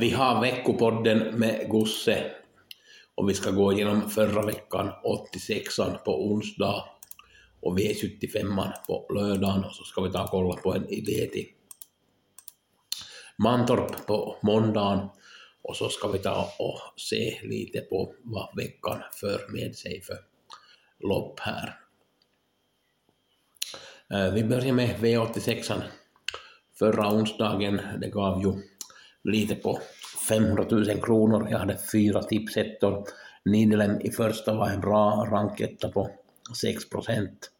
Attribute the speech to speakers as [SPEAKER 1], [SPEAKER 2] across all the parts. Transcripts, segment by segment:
[SPEAKER 1] Vi har veckopodden med Gusse och vi ska gå igenom förra veckan 86an på onsdag och V75 på lördagen och så ska vi ta och kolla på en idé till Mantorp på måndagen och så ska vi ta och se lite på vad veckan för med sig för lopp här. Eh, vi börjar med V86an. Förra onsdagen, det gav ju lite på 500 000 kronor. Jag hade fyra tipsettor. Nidelen i första var en bra ranketta på 6 procent.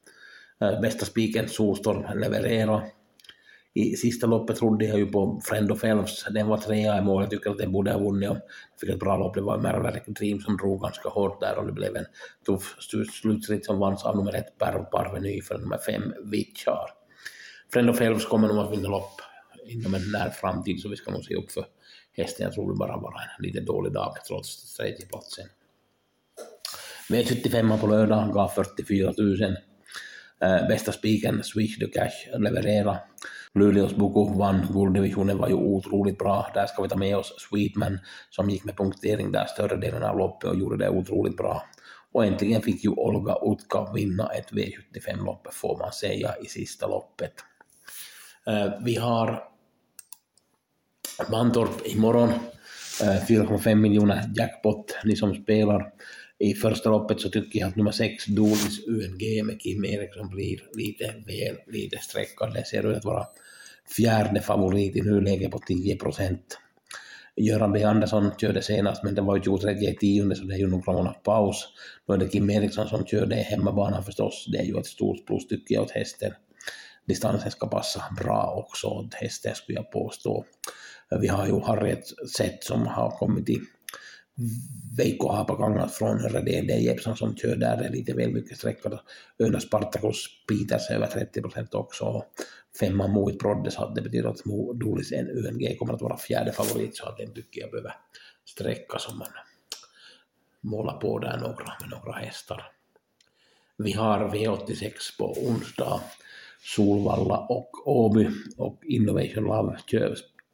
[SPEAKER 1] Eh, bästa spiken Solstorm leverera. I sista loppet trodde jag ju på Friend of Elves, den var trea i mål, jag tycker att den borde ha vunnit och fick ett bra lopp. Det var Merverk Dream som drog ganska hårt där och det blev en tuff slutstrid som vanns av nummer ett Per Parveny för nummer fem Vichar. Friend of Elves kommer nog att vinna lopp inom en när framtid, så vi ska nog se upp för hästen. Jag tror det bara var en lite dålig dag trots tredjeplatsen. V75 på lördag gav 44 000. Eh, bästa spiken Swish the Cash leverera. Luleås Boko vann gulddivisionen var ju otroligt bra. Där ska vi ta med oss Sweetman som gick med punktering där större delen av loppet och gjorde det otroligt bra. Och äntligen fick ju Olga Utka vinna ett V75-lopp får man säga i sista loppet. Eh, vi har Mantorp imorgon. Eh, 4,5 miljoner jackpot, ni som spelar. I första loppet så tycker jag att nummer 6, Dolis UNG med Kim Eriksson blir lite väl lite sträckad. Det ser ut att vara fjärde favorit i nuläget på 10 procent. Göran B Andersson körde senast, men det var ju 23 tionde så det är ju några månader paus. Då är det Kim Eriksson som kör det hemmabanan förstås. Det är ju ett stort plus tycker jag åt hästen. Distansen ska passa bra också åt hästen skulle jag påstå. Vi har ju Harriet sett som har kommit i Veikko Haapakangas från Redén, det är Jeppsson som kör där, det är lite väl mycket sträckor. Öna Spartacus Peters över 30 procent också. Femma Moit Broddes så det betyder att Dolis UNG kommer att vara fjärde favorit, så den tycker jag behöver sträcka som man målar på där några, med några hästar. Vi har V86 på onsdag, Solvalla och Åby och Innovation Love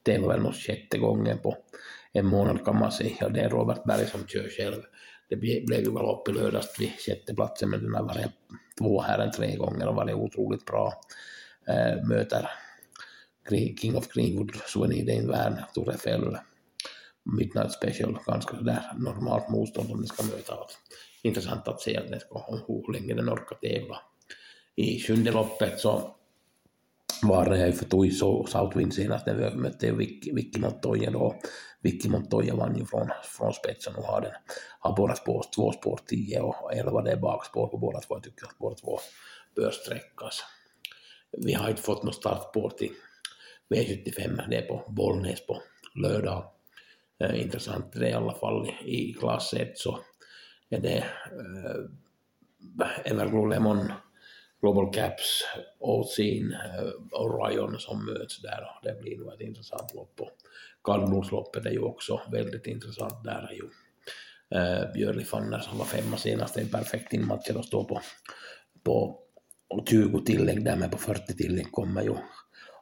[SPEAKER 1] tävlar väl nog sjätte gången på en månad kan man säga. Det är Robert Berg som kör själv. Det blev ju galopp i lördags vid sjätteplatsen, men den har varit två här än tre gånger och varit otroligt bra. Äh, möter King of Greenwood, Souvenir Invern, Tore Fell, Midnight Special, ganska sådär normalt motstånd om de ska möta. Intressant att se att det ska, hur länge den orkar tävla. I sjunde loppet så var jag för tog så Southwind senast när vi mötte Vicky, Vicky Montoya då. Vicky Montoya vann ju från, från spetsen och har, den, har båda spår, två spår 10 och 11 det är bakspår på båda två. Jag tycker att båda två bör sträckas. Vi har inte fått något startspår till V75, det är på Bollnäs på lördag. Eh, intressant det är i alla fall i klass 1 så är det eh, Everglow Lemon Global Caps, Ocean, eh, och Ryan som möts där. Det blir nog ett intressant lopp. Och kallblodsloppet är ju också väldigt intressant. Där är ju eh, Björli Fanner som var femma senast, en perfekt inmatcher och står på, på 20 tillägg där, men på 40 tillägg kommer ju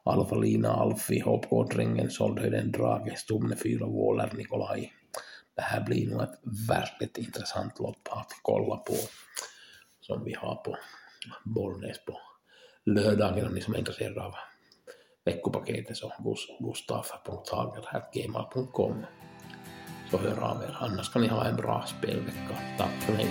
[SPEAKER 1] Alfa Lina, Alfi, Hoppgårdringen, Soldhöjden, Drage, Stumne, Fyra, Wåler, Nikolaj. Det här blir nog ett väldigt intressant lopp att kolla på som vi har på Bollnäs på lördagen om ni som är intresserade av veckopaketet så gustaf.hager.gmail.com så hör av er. Annars kan ni ha en bra spelvecka. Tack för mig.